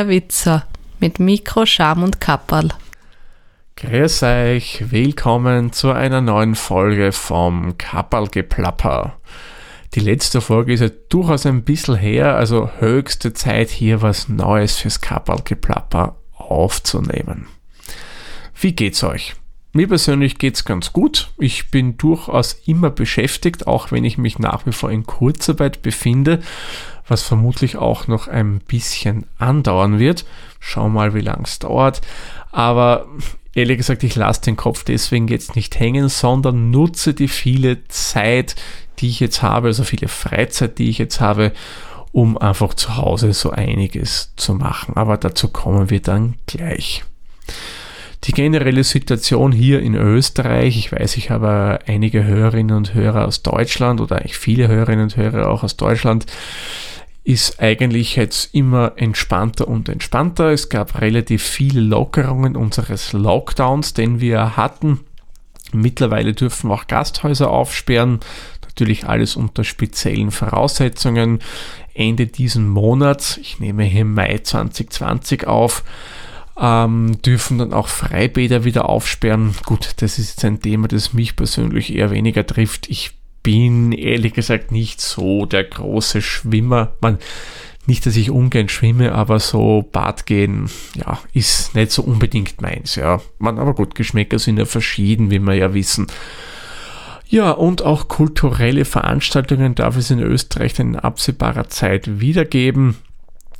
der Witzer mit Mikro, Scham und Kapperl. Grüß euch, willkommen zu einer neuen Folge vom Kapperlgeplapper. Die letzte Folge ist ja durchaus ein bisschen her, also höchste Zeit hier was Neues fürs Kapperlgeplapper aufzunehmen. Wie geht's euch? Mir persönlich geht's ganz gut. Ich bin durchaus immer beschäftigt, auch wenn ich mich nach wie vor in Kurzarbeit befinde, was vermutlich auch noch ein bisschen andauern wird. Schau mal, wie lang es dauert. Aber ehrlich gesagt, ich lasse den Kopf deswegen jetzt nicht hängen, sondern nutze die viele Zeit, die ich jetzt habe, also viele Freizeit, die ich jetzt habe, um einfach zu Hause so einiges zu machen. Aber dazu kommen wir dann gleich. Die generelle Situation hier in Österreich, ich weiß, ich habe einige Hörerinnen und Hörer aus Deutschland oder eigentlich viele Hörerinnen und Hörer auch aus Deutschland, ist eigentlich jetzt immer entspannter und entspannter. Es gab relativ viele Lockerungen unseres Lockdowns, den wir hatten. Mittlerweile dürfen auch Gasthäuser aufsperren. Natürlich alles unter speziellen Voraussetzungen. Ende diesen Monats, ich nehme hier Mai 2020 auf, ähm, dürfen dann auch Freibäder wieder aufsperren. Gut, das ist jetzt ein Thema, das mich persönlich eher weniger trifft. Ich bin ehrlich gesagt nicht so der große Schwimmer. Man, nicht, dass ich ungern schwimme, aber so Bad gehen, ja, ist nicht so unbedingt meins, ja. Man, aber gut, Geschmäcker sind ja verschieden, wie wir ja wissen. Ja, und auch kulturelle Veranstaltungen darf es in Österreich in absehbarer Zeit wiedergeben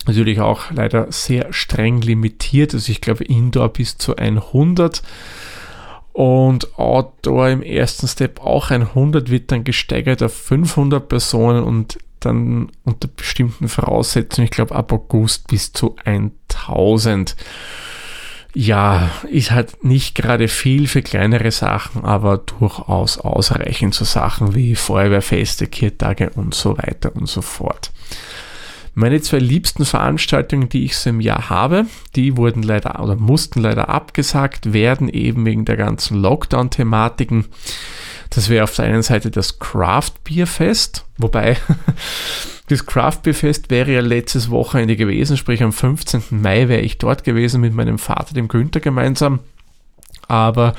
natürlich auch leider sehr streng limitiert. Also ich glaube Indoor bis zu 100 und Outdoor im ersten Step auch 100 wird dann gesteigert auf 500 Personen und dann unter bestimmten Voraussetzungen, ich glaube ab August bis zu 1000. Ja, ist halt nicht gerade viel für kleinere Sachen, aber durchaus ausreichend zu Sachen wie Feuerwehrfeste, Kirtage und so weiter und so fort. Meine zwei liebsten Veranstaltungen, die ich so im Jahr habe, die wurden leider oder mussten leider abgesagt werden, eben wegen der ganzen Lockdown-Thematiken. Das wäre auf der einen Seite das Craft Beer Fest, wobei das Craft Beer Fest wäre ja letztes Wochenende gewesen, sprich am 15. Mai wäre ich dort gewesen mit meinem Vater, dem Günther, gemeinsam. Aber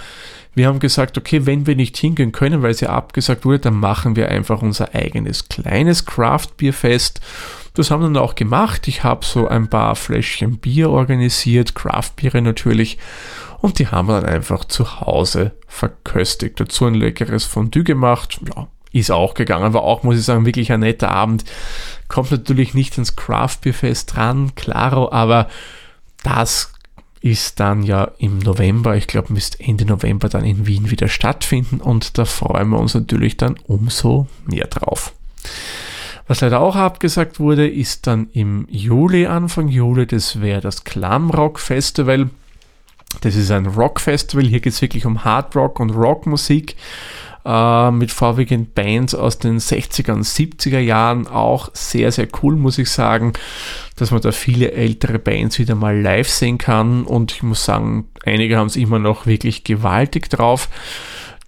wir haben gesagt, okay, wenn wir nicht hingehen können, weil es ja abgesagt wurde, dann machen wir einfach unser eigenes kleines Craft Beer Fest das haben wir dann auch gemacht. Ich habe so ein paar Fläschchen Bier organisiert, Craftbiere natürlich. Und die haben wir dann einfach zu Hause verköstigt. Dazu ein leckeres Fondue gemacht. Ja, ist auch gegangen. War auch, muss ich sagen, wirklich ein netter Abend. Kommt natürlich nicht ins Craftbierfest dran, klaro, aber das ist dann ja im November, ich glaube, müsste Ende November dann in Wien wieder stattfinden und da freuen wir uns natürlich dann umso mehr drauf. Was leider auch abgesagt wurde, ist dann im Juli, Anfang Juli, das wäre das Glamrock Festival. Das ist ein Rock-Festival. Hier geht es wirklich um Hard Rock und Rockmusik äh, mit vorwiegend Bands aus den 60er und 70er Jahren. Auch sehr, sehr cool, muss ich sagen, dass man da viele ältere Bands wieder mal live sehen kann. Und ich muss sagen, einige haben es immer noch wirklich gewaltig drauf.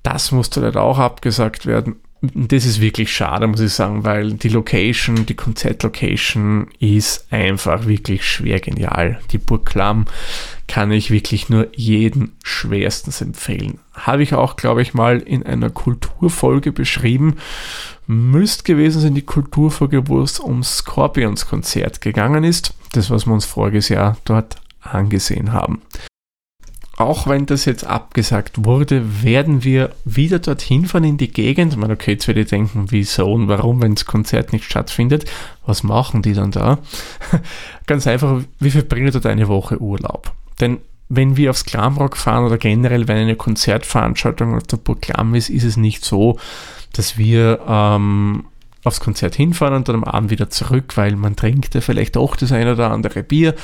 Das musste leider auch abgesagt werden das ist wirklich schade, muss ich sagen, weil die Location, die Konzertlocation ist einfach wirklich schwer genial. Die Burg Klamm kann ich wirklich nur jeden schwerstens empfehlen. Habe ich auch, glaube ich, mal in einer Kulturfolge beschrieben. Müsst gewesen sein die Kulturfolge, wo es um Scorpions Konzert gegangen ist. Das, was wir uns voriges Jahr dort angesehen haben auch wenn das jetzt abgesagt wurde, werden wir wieder dorthin fahren in die Gegend. Man, okay, jetzt werde ich denken, wieso und warum, wenn das Konzert nicht stattfindet. Was machen die dann da? Ganz einfach, wir verbringen dort eine Woche Urlaub. Denn wenn wir aufs Glamrock fahren oder generell, wenn eine Konzertveranstaltung auf der Burg Glam ist, ist es nicht so, dass wir ähm, aufs Konzert hinfahren und dann am Abend wieder zurück, weil man trinkt ja vielleicht auch das eine oder andere Bier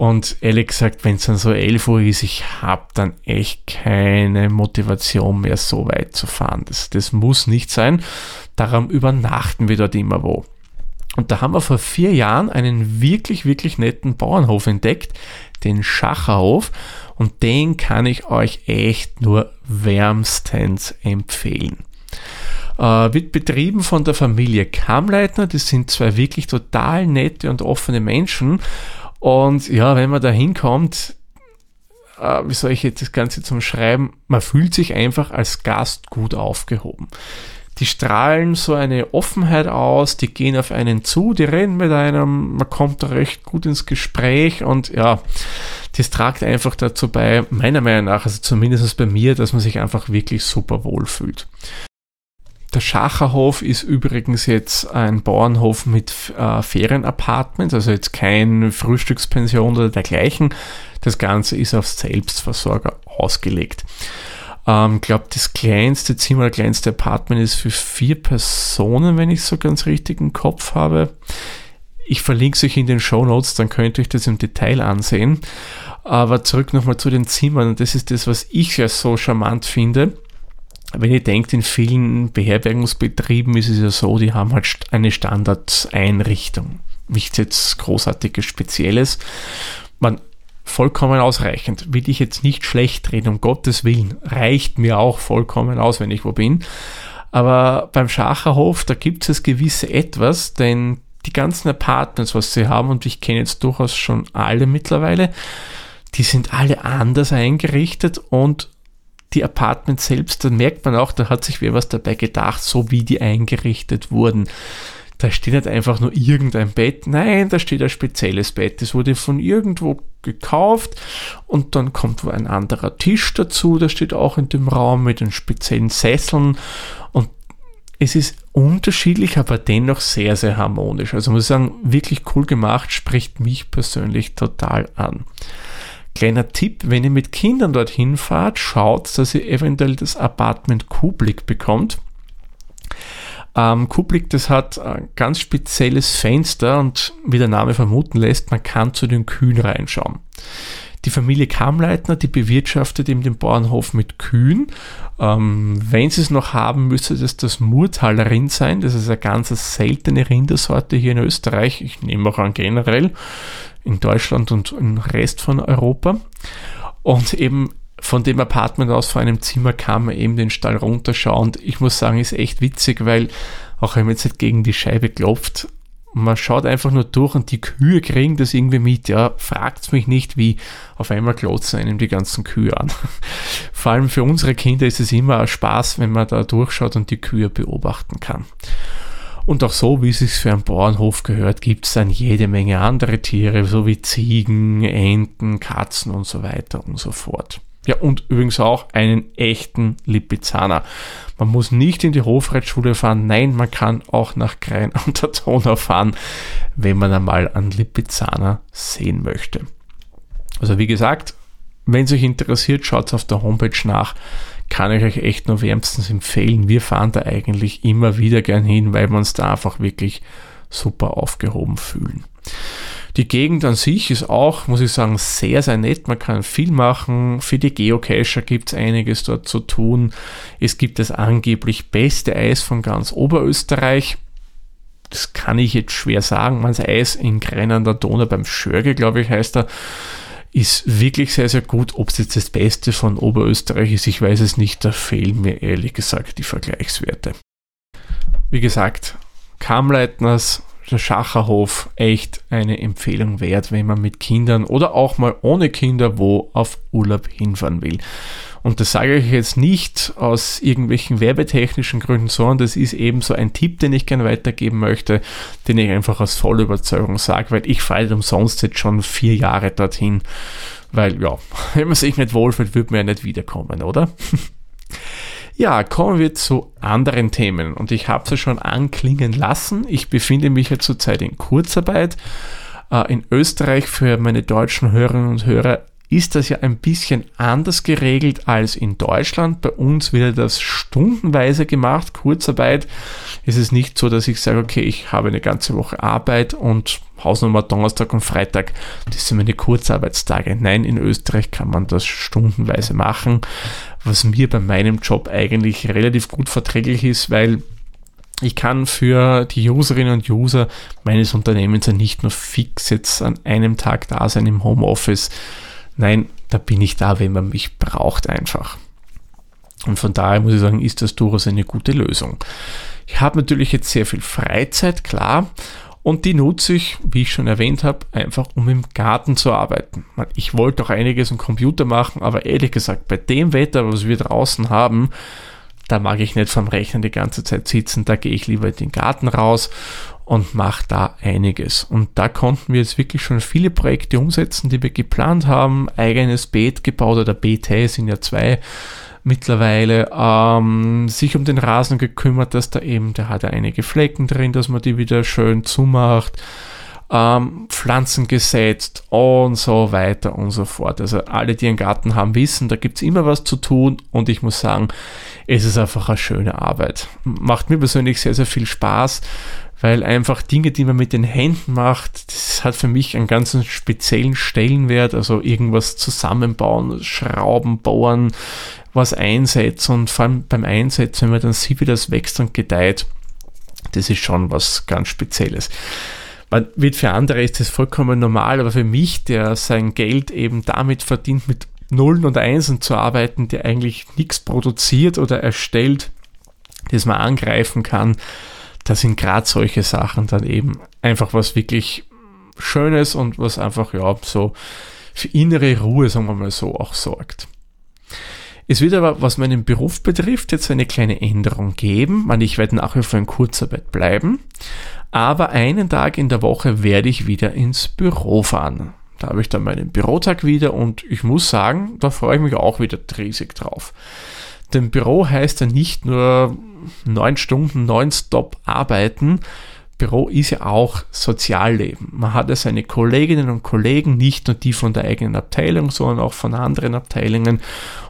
und ehrlich gesagt, wenn es dann so 11 Uhr ist, ich habe dann echt keine Motivation mehr, so weit zu fahren. Das, das muss nicht sein. Darum übernachten wir dort immer wo. Und da haben wir vor vier Jahren einen wirklich, wirklich netten Bauernhof entdeckt, den Schacherhof. Und den kann ich euch echt nur wärmstens empfehlen. Äh, wird betrieben von der Familie Kammleitner. Das sind zwei wirklich total nette und offene Menschen. Und ja, wenn man da hinkommt, äh, wie soll ich jetzt das Ganze zum Schreiben, man fühlt sich einfach als Gast gut aufgehoben. Die strahlen so eine Offenheit aus, die gehen auf einen zu, die reden mit einem, man kommt da recht gut ins Gespräch und ja, das tragt einfach dazu bei, meiner Meinung nach, also zumindest bei mir, dass man sich einfach wirklich super wohl fühlt. Der Schacherhof ist übrigens jetzt ein Bauernhof mit äh, Ferienapartments, also jetzt kein Frühstückspension oder dergleichen. Das Ganze ist auf Selbstversorger ausgelegt. Ich ähm, glaube, das kleinste Zimmer, das kleinste Apartment ist für vier Personen, wenn ich so ganz richtig im Kopf habe. Ich verlinke es euch in den Show Notes, dann könnt ihr euch das im Detail ansehen. Aber zurück nochmal zu den Zimmern. Das ist das, was ich ja so charmant finde wenn ihr denkt, in vielen Beherbergungsbetrieben ist es ja so, die haben halt eine Standardeinrichtung. Nichts jetzt großartiges Spezielles. Man vollkommen ausreichend. Will ich jetzt nicht schlecht reden, um Gottes Willen. Reicht mir auch vollkommen aus, wenn ich wo bin. Aber beim Schacherhof, da gibt es gewisse Etwas, denn die ganzen Apartments, was sie haben, und ich kenne jetzt durchaus schon alle mittlerweile, die sind alle anders eingerichtet und die Apartments selbst, dann merkt man auch, da hat sich wer was dabei gedacht, so wie die eingerichtet wurden. Da steht nicht einfach nur irgendein Bett, nein, da steht ein spezielles Bett. Das wurde von irgendwo gekauft und dann kommt wo ein anderer Tisch dazu, der steht auch in dem Raum mit den speziellen Sesseln und es ist unterschiedlich, aber dennoch sehr, sehr harmonisch. Also muss ich sagen, wirklich cool gemacht, spricht mich persönlich total an. Kleiner Tipp, wenn ihr mit Kindern dorthin fahrt, schaut, dass ihr eventuell das Apartment Kublik bekommt. Ähm, Kublik, das hat ein ganz spezielles Fenster und wie der Name vermuten lässt, man kann zu den Kühen reinschauen. Die Familie Kamleitner, die bewirtschaftet eben den Bauernhof mit Kühen. Ähm, wenn sie es noch haben, müsste das das Murtaler Rind sein. Das ist eine ganz seltene Rindersorte hier in Österreich. Ich nehme auch an generell in Deutschland und im Rest von Europa. Und eben von dem Apartment aus, vor einem Zimmer, kann man eben den Stall runterschauen. ich muss sagen, ist echt witzig, weil auch wenn man jetzt nicht gegen die Scheibe klopft, man schaut einfach nur durch und die Kühe kriegen das irgendwie mit. Ja, fragt mich nicht, wie auf einmal klotzen einem die ganzen Kühe an. Vor allem für unsere Kinder ist es immer ein Spaß, wenn man da durchschaut und die Kühe beobachten kann. Und auch so, wie es sich für einen Bauernhof gehört, gibt es dann jede Menge andere Tiere, so wie Ziegen, Enten, Katzen und so weiter und so fort. Ja, und übrigens auch einen echten Lipizzaner. Man muss nicht in die Hofreitschule fahren, nein, man kann auch nach Grein an der Donau fahren, wenn man einmal einen Lipizzaner sehen möchte. Also wie gesagt, wenn es euch interessiert, schaut auf der Homepage nach kann ich euch echt nur wärmstens empfehlen. Wir fahren da eigentlich immer wieder gern hin, weil wir uns da einfach wirklich super aufgehoben fühlen. Die Gegend an sich ist auch, muss ich sagen, sehr, sehr nett. Man kann viel machen. Für die Geocacher gibt es einiges dort zu tun. Es gibt das angeblich beste Eis von ganz Oberösterreich. Das kann ich jetzt schwer sagen. Man Eis in Grein an der Donau beim Schörge, glaube ich, heißt er ist wirklich sehr, sehr gut. Ob es jetzt das Beste von Oberösterreich ist, ich weiß es nicht. Da fehlen mir ehrlich gesagt die Vergleichswerte. Wie gesagt, Kamleitners, der Schacherhof, echt eine Empfehlung wert, wenn man mit Kindern oder auch mal ohne Kinder wo auf Urlaub hinfahren will. Und das sage ich jetzt nicht aus irgendwelchen werbetechnischen Gründen, sondern das ist eben so ein Tipp, den ich gerne weitergeben möchte, den ich einfach aus voller Überzeugung sage, weil ich fahre umsonst jetzt schon vier Jahre dorthin. Weil, ja, wenn man sich nicht wohlfühlt, wird man ja nicht wiederkommen, oder? Ja, kommen wir zu anderen Themen. Und ich habe es ja schon anklingen lassen. Ich befinde mich ja zurzeit in Kurzarbeit. Äh, in Österreich für meine deutschen Hörerinnen und Hörer ist das ja ein bisschen anders geregelt als in Deutschland. Bei uns wird das stundenweise gemacht. Kurzarbeit ist es nicht so, dass ich sage, okay, ich habe eine ganze Woche Arbeit und Hausnummer Donnerstag und Freitag, das sind meine Kurzarbeitstage. Nein, in Österreich kann man das stundenweise machen, was mir bei meinem Job eigentlich relativ gut verträglich ist, weil ich kann für die Userinnen und User meines Unternehmens ja nicht nur fix jetzt an einem Tag da sein im Homeoffice, Nein, da bin ich da, wenn man mich braucht einfach. Und von daher muss ich sagen, ist das durchaus eine gute Lösung. Ich habe natürlich jetzt sehr viel Freizeit, klar. Und die nutze ich, wie ich schon erwähnt habe, einfach um im Garten zu arbeiten. Ich wollte auch einiges im Computer machen, aber ehrlich gesagt, bei dem Wetter, was wir draußen haben, da mag ich nicht vom Rechnen die ganze Zeit sitzen, da gehe ich lieber in den Garten raus und mache da einiges. Und da konnten wir jetzt wirklich schon viele Projekte umsetzen, die wir geplant haben. Eigenes Beet gebaut oder Beete sind ja zwei mittlerweile. Ähm, sich um den Rasen gekümmert, dass da eben, der hat ja einige Flecken drin, dass man die wieder schön zumacht ähm, Pflanzen gesetzt und so weiter und so fort. Also alle, die einen Garten haben, wissen, da gibt es immer was zu tun und ich muss sagen, es ist einfach eine schöne Arbeit. Macht mir persönlich sehr, sehr viel Spaß, weil einfach Dinge, die man mit den Händen macht, das hat für mich einen ganz speziellen Stellenwert, also irgendwas zusammenbauen, Schrauben bohren, was einsetzen und vor allem beim Einsetzen, wenn man dann sieht, wie das wächst und gedeiht, das ist schon was ganz Spezielles man wird für andere ist das vollkommen normal, aber für mich, der sein Geld eben damit verdient, mit Nullen und Einsen zu arbeiten, der eigentlich nichts produziert oder erstellt, das man angreifen kann, da sind gerade solche Sachen dann eben einfach was wirklich Schönes und was einfach, ja, so für innere Ruhe, sagen wir mal so, auch sorgt. Es wird aber, was meinen Beruf betrifft, jetzt eine kleine Änderung geben. Ich werde nachher für ein Kurzarbeit bleiben. Aber einen Tag in der Woche werde ich wieder ins Büro fahren. Da habe ich dann meinen Bürotag wieder und ich muss sagen, da freue ich mich auch wieder riesig drauf. Denn Büro heißt ja nicht nur neun Stunden non-stop arbeiten, Büro ist ja auch Sozialleben. Man hat ja seine Kolleginnen und Kollegen, nicht nur die von der eigenen Abteilung, sondern auch von anderen Abteilungen.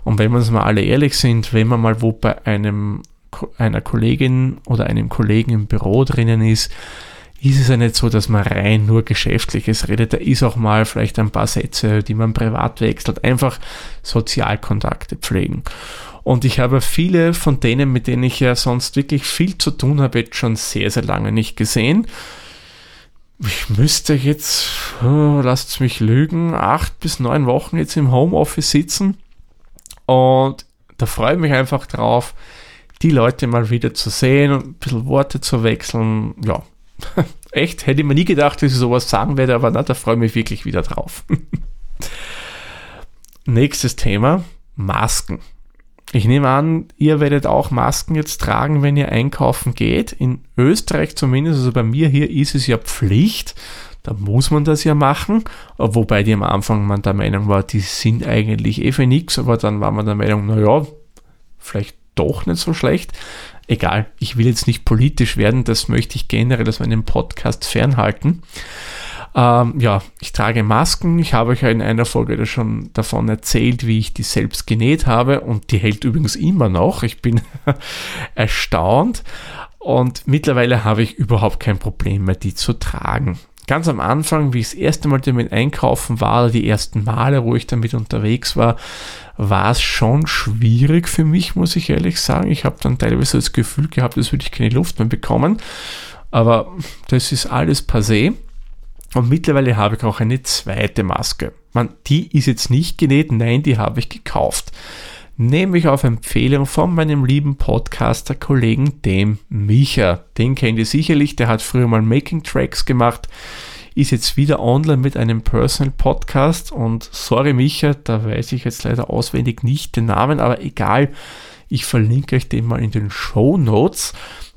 Und wenn wir uns mal alle ehrlich sind, wenn man mal wo bei einem, einer Kollegin oder einem Kollegen im Büro drinnen ist, ist es ja nicht so, dass man rein nur Geschäftliches redet. Da ist auch mal vielleicht ein paar Sätze, die man privat wechselt. Einfach Sozialkontakte pflegen. Und ich habe viele von denen, mit denen ich ja sonst wirklich viel zu tun habe, jetzt schon sehr, sehr lange nicht gesehen. Ich müsste jetzt, oh, lasst mich lügen, acht bis neun Wochen jetzt im Homeoffice sitzen. Und da freue ich mich einfach drauf, die Leute mal wieder zu sehen und ein bisschen Worte zu wechseln. Ja, echt, hätte ich mir nie gedacht, dass ich sowas sagen werde, aber na, da freue ich mich wirklich wieder drauf. Nächstes Thema, Masken. Ich nehme an, ihr werdet auch Masken jetzt tragen, wenn ihr einkaufen geht. In Österreich zumindest, also bei mir hier ist es ja Pflicht. Da muss man das ja machen. Wobei die am Anfang man der Meinung war, die sind eigentlich eh für nichts. Aber dann war man der Meinung, naja, vielleicht doch nicht so schlecht. Egal, ich will jetzt nicht politisch werden. Das möchte ich generell aus meinem Podcast fernhalten. Ähm, ja, ich trage Masken. Ich habe euch ja in einer Folge schon davon erzählt, wie ich die selbst genäht habe und die hält übrigens immer noch. Ich bin erstaunt und mittlerweile habe ich überhaupt kein Problem mehr, die zu tragen. Ganz am Anfang, wie ich das erste Mal damit einkaufen war, die ersten Male, wo ich damit unterwegs war, war es schon schwierig für mich, muss ich ehrlich sagen. Ich habe dann teilweise das Gefühl gehabt, als würde ich keine Luft mehr bekommen. Aber das ist alles passé. Und mittlerweile habe ich auch eine zweite Maske. Man, die ist jetzt nicht genäht, nein, die habe ich gekauft. Nämlich auf Empfehlung von meinem lieben Podcaster-Kollegen, dem Micha. Den kennt ihr sicherlich, der hat früher mal Making Tracks gemacht, ist jetzt wieder online mit einem Personal Podcast und sorry Micha, da weiß ich jetzt leider auswendig nicht den Namen, aber egal, ich verlinke euch den mal in den Show Notes.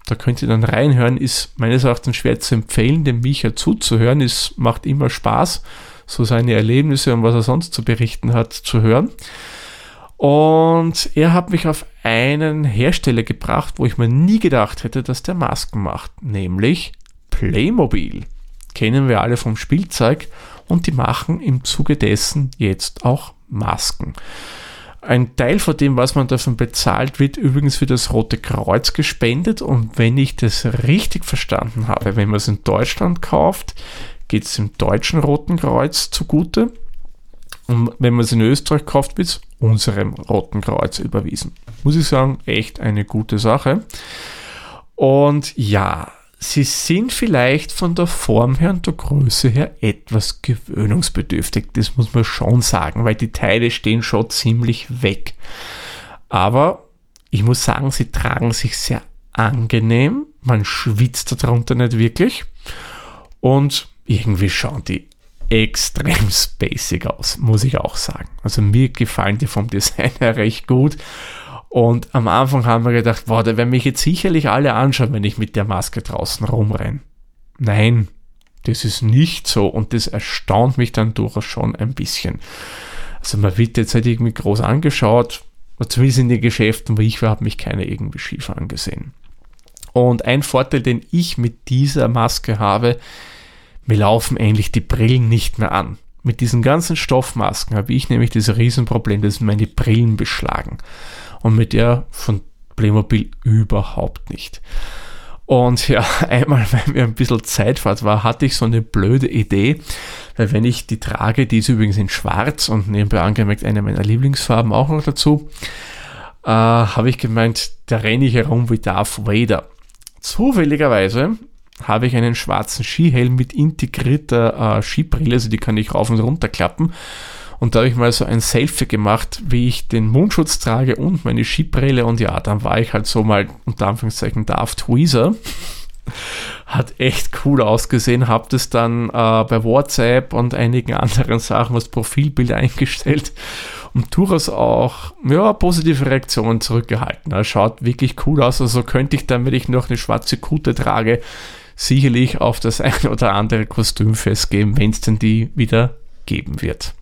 Da könnt ihr dann reinhören, ist meines Erachtens schwer zu empfehlen, dem Micha zuzuhören. Es macht immer Spaß, so seine Erlebnisse und was er sonst zu berichten hat, zu hören. Und er hat mich auf einen Hersteller gebracht, wo ich mir nie gedacht hätte, dass der Masken macht, nämlich Playmobil. Kennen wir alle vom Spielzeug und die machen im Zuge dessen jetzt auch Masken. Ein Teil von dem, was man davon bezahlt, wird übrigens für das Rote Kreuz gespendet. Und wenn ich das richtig verstanden habe, wenn man es in Deutschland kauft, geht es dem deutschen Roten Kreuz zugute. Und wenn man es in Österreich kauft, wird es unserem Roten Kreuz überwiesen. Muss ich sagen, echt eine gute Sache. Und ja, Sie sind vielleicht von der Form her und der Größe her etwas gewöhnungsbedürftig, das muss man schon sagen, weil die Teile stehen schon ziemlich weg. Aber ich muss sagen, sie tragen sich sehr angenehm, man schwitzt darunter nicht wirklich. Und irgendwie schauen die extrem basic aus, muss ich auch sagen. Also mir gefallen die vom Design her recht gut. Und am Anfang haben wir gedacht, boah, da werden mich jetzt sicherlich alle anschauen, wenn ich mit der Maske draußen rumrenne. Nein, das ist nicht so und das erstaunt mich dann durchaus schon ein bisschen. Also man wird jetzt halt irgendwie groß angeschaut, zumindest in den Geschäften, wo ich war, habe mich keiner irgendwie schief angesehen. Und ein Vorteil, den ich mit dieser Maske habe, mir laufen endlich die Brillen nicht mehr an. Mit diesen ganzen Stoffmasken habe ich nämlich das Riesenproblem, dass meine Brillen beschlagen. Und mit der von Playmobil überhaupt nicht. Und ja, einmal, weil mir ein bisschen Zeitfahrt war, hatte ich so eine blöde Idee, weil wenn ich die trage, die ist übrigens in schwarz und nebenbei angemerkt eine meiner Lieblingsfarben auch noch dazu, äh, habe ich gemeint, da renne ich herum wie Darth Vader. Zufälligerweise habe ich einen schwarzen Skihelm mit integrierter äh, Skibrille, also die kann ich rauf und runter klappen. Und da habe ich mal so ein Selfie gemacht, wie ich den Mundschutz trage und meine Skibrille. Und ja, dann war ich halt so mal unter Anführungszeichen Darth Tweezer. Hat echt cool ausgesehen. Habe das dann äh, bei WhatsApp und einigen anderen Sachen als Profilbild eingestellt und durchaus auch ja, positive Reaktionen zurückgehalten. Er schaut wirklich cool aus. Also könnte ich dann, wenn ich noch eine schwarze Kute trage, sicherlich auf das ein oder andere Kostüm festgeben, wenn es denn die wieder geben wird.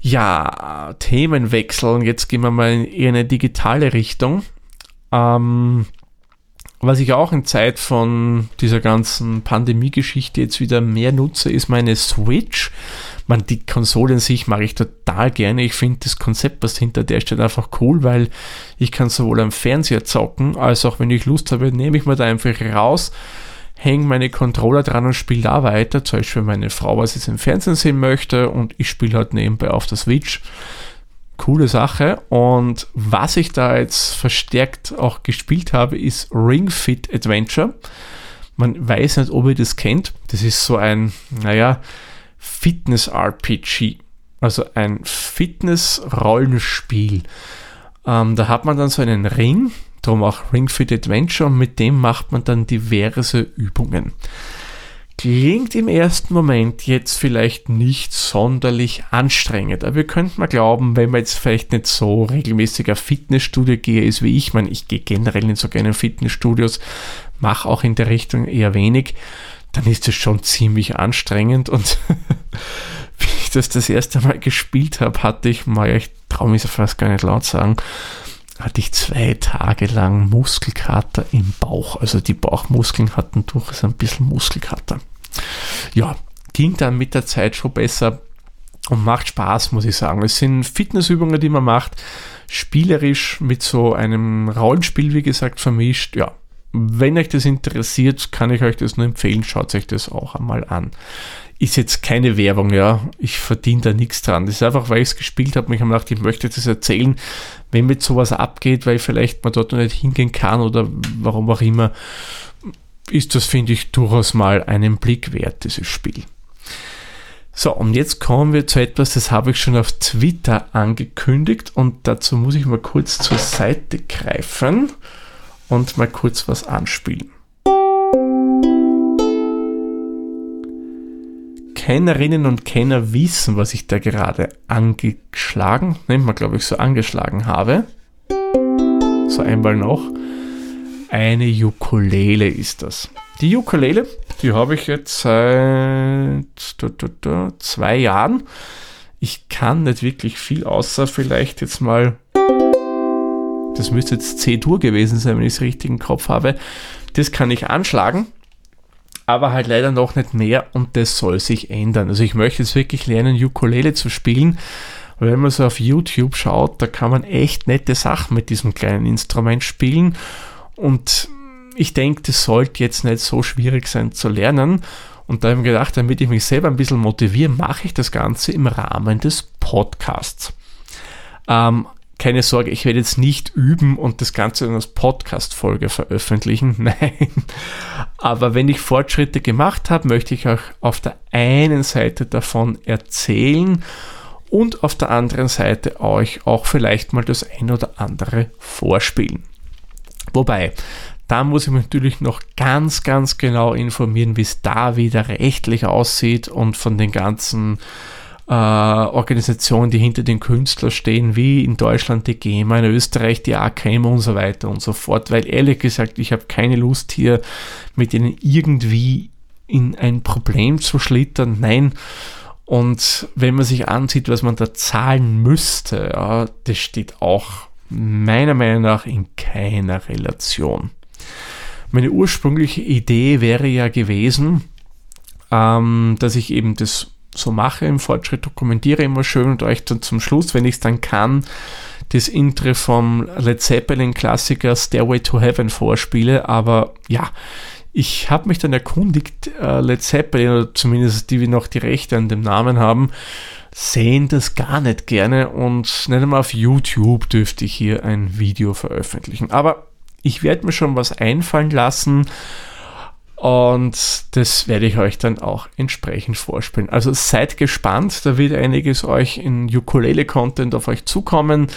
Ja, Themenwechsel. Jetzt gehen wir mal in eine digitale Richtung. Ähm, was ich auch in Zeit von dieser ganzen Pandemie-Geschichte jetzt wieder mehr nutze, ist meine Switch. Man, die Konsole in sich mag ich total gerne. Ich finde das Konzept, was hinter der steht, einfach cool, weil ich kann sowohl am Fernseher zocken, als auch wenn ich Lust habe, nehme ich mir da einfach raus, hänge meine Controller dran und spiele da weiter. Zum Beispiel meine Frau, was jetzt im Fernsehen sehen möchte und ich spiele halt nebenbei auf der Switch coole Sache. Und was ich da jetzt verstärkt auch gespielt habe, ist Ring Fit Adventure. Man weiß nicht, ob ihr das kennt. Das ist so ein, naja, Fitness-RPG. Also ein Fitness-Rollenspiel. Ähm, da hat man dann so einen Ring, darum auch Ring Fit Adventure, und mit dem macht man dann diverse Übungen. Klingt im ersten Moment jetzt vielleicht nicht sonderlich anstrengend, aber ihr könnt mal glauben, wenn man jetzt vielleicht nicht so regelmäßiger Fitnessstudio gehe ist wie ich, meine, ich gehe generell nicht so gerne in Fitnessstudios, mache auch in der Richtung eher wenig, dann ist es schon ziemlich anstrengend und wie ich das das erste Mal gespielt habe, hatte ich mal, ich traue mich fast gar nicht laut sagen, hatte ich zwei Tage lang Muskelkater im Bauch. Also die Bauchmuskeln hatten durchaus ein bisschen Muskelkater. Ja, ging dann mit der Zeit schon besser und macht Spaß, muss ich sagen. Es sind Fitnessübungen, die man macht, spielerisch mit so einem Rollenspiel, wie gesagt, vermischt. Ja, wenn euch das interessiert, kann ich euch das nur empfehlen. Schaut euch das auch einmal an ist jetzt keine Werbung, ja. Ich verdiene da nichts dran. Das ist einfach, weil ich es gespielt habe. Ich habe gedacht, ich möchte das erzählen, wenn mit sowas abgeht, weil vielleicht man dort noch nicht hingehen kann oder warum auch immer, ist das, finde ich, durchaus mal einen Blick wert, dieses Spiel. So, und jetzt kommen wir zu etwas, das habe ich schon auf Twitter angekündigt und dazu muss ich mal kurz zur Seite greifen und mal kurz was anspielen. Kennerinnen und Kenner wissen, was ich da gerade angeschlagen, nennt man glaube ich so angeschlagen habe. So einmal noch. Eine Ukulele ist das. Die Ukulele, die habe ich jetzt seit zwei Jahren. Ich kann nicht wirklich viel, außer vielleicht jetzt mal, das müsste jetzt C-Dur gewesen sein, wenn ich es richtig im Kopf habe. Das kann ich anschlagen aber halt leider noch nicht mehr und das soll sich ändern. Also ich möchte jetzt wirklich lernen, Ukulele zu spielen. Wenn man so auf YouTube schaut, da kann man echt nette Sachen mit diesem kleinen Instrument spielen und ich denke, das sollte jetzt nicht so schwierig sein zu lernen. Und da habe ich mir gedacht, damit ich mich selber ein bisschen motiviere, mache ich das Ganze im Rahmen des Podcasts. Ähm, keine Sorge, ich werde jetzt nicht üben und das Ganze dann als Podcast-Folge veröffentlichen. Nein. Aber wenn ich Fortschritte gemacht habe, möchte ich auch auf der einen Seite davon erzählen und auf der anderen Seite euch auch vielleicht mal das ein oder andere vorspielen. Wobei, Da muss ich mich natürlich noch ganz, ganz genau informieren, wie es da wieder rechtlich aussieht und von den ganzen äh, Organisationen, die hinter den Künstlern stehen, wie in Deutschland die GEMA, in Österreich die AKM und so weiter und so fort. Weil ehrlich gesagt, ich habe keine Lust hier mit ihnen irgendwie in ein Problem zu schlittern. Nein. Und wenn man sich ansieht, was man da zahlen müsste, ja, das steht auch meiner Meinung nach in keiner Relation. Meine ursprüngliche Idee wäre ja gewesen, ähm, dass ich eben das so mache im Fortschritt, dokumentiere immer schön und euch dann zum Schluss, wenn ich es dann kann, das Intro vom Led Zeppelin Klassiker Stairway to Heaven vorspiele. Aber ja, ich habe mich dann erkundigt, äh, Led Zeppelin, oder zumindest die, die noch die Rechte an dem Namen haben, sehen das gar nicht gerne und nicht einmal auf YouTube dürfte ich hier ein Video veröffentlichen. Aber ich werde mir schon was einfallen lassen und das werde ich euch dann auch entsprechend vorspielen. Also seid gespannt, da wird einiges euch in Ukulele-Content auf euch zukommen.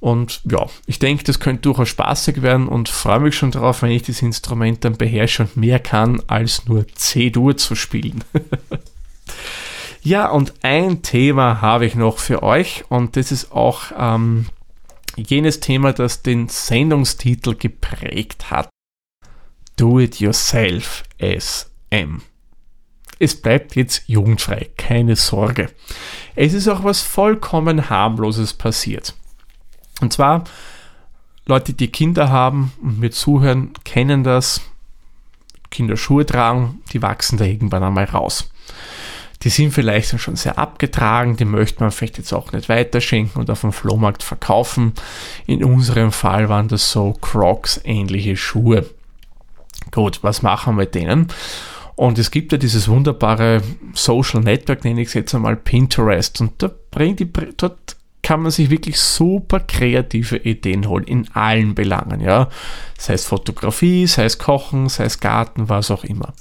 Und ja, ich denke, das könnte durchaus spaßig werden und freue mich schon darauf, wenn ich das Instrument dann beherrsche und mehr kann, als nur C-Dur zu spielen. ja, und ein Thema habe ich noch für euch und das ist auch ähm, jenes Thema, das den Sendungstitel geprägt hat. Do-it-yourself SM. Es bleibt jetzt jugendfrei, keine Sorge. Es ist auch was vollkommen harmloses passiert. Und zwar, Leute, die Kinder haben und mir zuhören, kennen das. Kinder Schuhe tragen, die wachsen da irgendwann einmal raus. Die sind vielleicht schon sehr abgetragen, die möchte man vielleicht jetzt auch nicht weiterschenken und auf dem Flohmarkt verkaufen. In unserem Fall waren das so Crocs-ähnliche Schuhe. Gut, was machen wir mit denen? Und es gibt ja dieses wunderbare Social Network, nenne ich es jetzt einmal Pinterest. Und da bringt die, dort kann man sich wirklich super kreative Ideen holen in allen Belangen, ja. Sei es Fotografie, sei es Kochen, sei es Garten, was auch immer.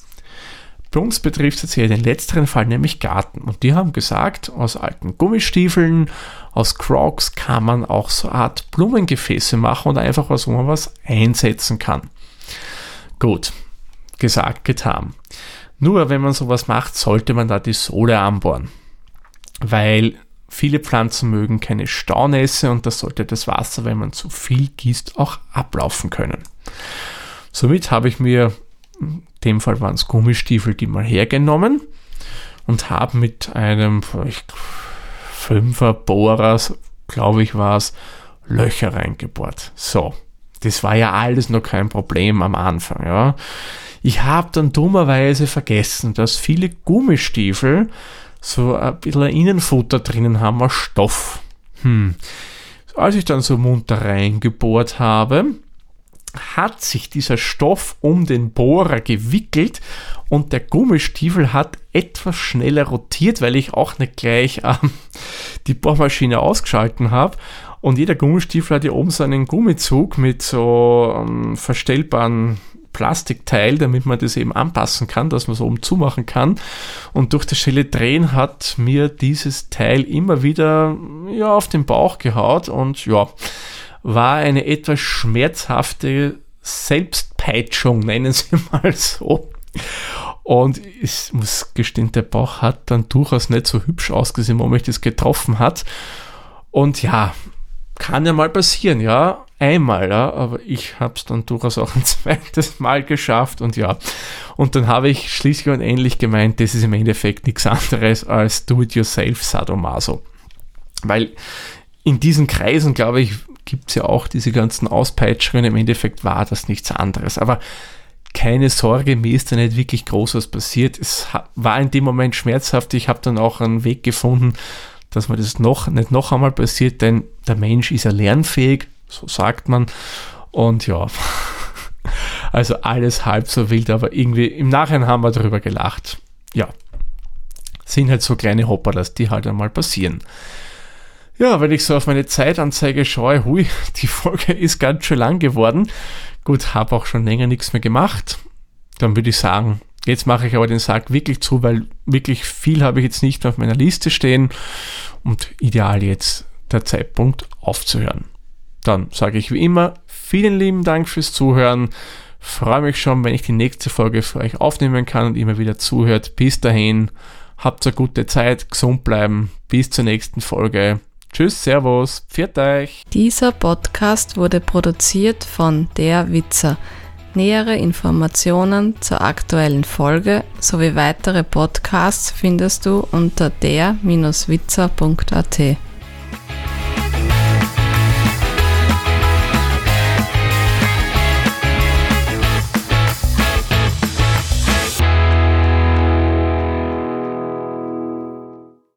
Bei uns betrifft es jetzt den letzteren Fall, nämlich Garten. Und die haben gesagt, aus alten Gummistiefeln, aus Crocs kann man auch so eine Art Blumengefäße machen und einfach was, wo man was einsetzen kann. Gut, gesagt, getan. Nur wenn man sowas macht, sollte man da die Sohle anbohren. Weil viele Pflanzen mögen keine Staunässe und da sollte das Wasser, wenn man zu viel gießt, auch ablaufen können. Somit habe ich mir, in dem Fall waren es Gummistiefel, die mal hergenommen und habe mit einem Fünfer Bohrer, glaube ich, war es, Löcher reingebohrt. So, das war ja alles noch kein Problem am Anfang, ja. Ich habe dann dummerweise vergessen, dass viele Gummistiefel so ein bisschen Innenfutter drinnen haben aus Stoff. Hm. Als ich dann so munter reingebohrt habe, hat sich dieser Stoff um den Bohrer gewickelt und der Gummistiefel hat etwas schneller rotiert, weil ich auch nicht gleich ähm, die Bohrmaschine ausgeschalten habe und jeder Gummistiefel hat ja oben so einen Gummizug mit so ähm, verstellbaren Plastikteil, damit man das eben anpassen kann, dass man es oben zumachen kann. Und durch das schnelle Drehen hat mir dieses Teil immer wieder ja, auf den Bauch gehaut und ja, war eine etwas schmerzhafte Selbstpeitschung, nennen Sie mal so. Und ich muss gestehen, der Bauch hat dann durchaus nicht so hübsch ausgesehen, wo mich das getroffen hat. Und ja, kann ja mal passieren, ja, einmal, ja, aber ich habe es dann durchaus auch ein zweites Mal geschafft und ja, und dann habe ich schließlich und endlich gemeint, das ist im Endeffekt nichts anderes als Do-it-yourself Sadomaso. Weil in diesen Kreisen, glaube ich, gibt es ja auch diese ganzen Auspeitschungen, im Endeffekt war das nichts anderes, aber keine Sorge, mir ist da nicht wirklich groß was passiert. Es war in dem Moment schmerzhaft. Ich habe dann auch einen Weg gefunden, dass mir das noch nicht noch einmal passiert, denn der Mensch ist ja lernfähig, so sagt man. Und ja, also alles halb so wild, aber irgendwie im Nachhinein haben wir darüber gelacht. Ja, sind halt so kleine Hopperlas, die halt einmal passieren. Ja, wenn ich so auf meine Zeitanzeige schaue, hui, die Folge ist ganz schön lang geworden. Gut, habe auch schon länger nichts mehr gemacht. Dann würde ich sagen, Jetzt mache ich aber den Sack wirklich zu, weil wirklich viel habe ich jetzt nicht auf meiner Liste stehen und ideal jetzt der Zeitpunkt aufzuhören. Dann sage ich wie immer vielen lieben Dank fürs Zuhören. Freue mich schon, wenn ich die nächste Folge für euch aufnehmen kann und immer wieder zuhört. Bis dahin, habt eine gute Zeit, gesund bleiben. Bis zur nächsten Folge. Tschüss, Servus, pfiat euch. Dieser Podcast wurde produziert von Der Witzer. Nähere Informationen zur aktuellen Folge sowie weitere Podcasts findest du unter der-witzer.at.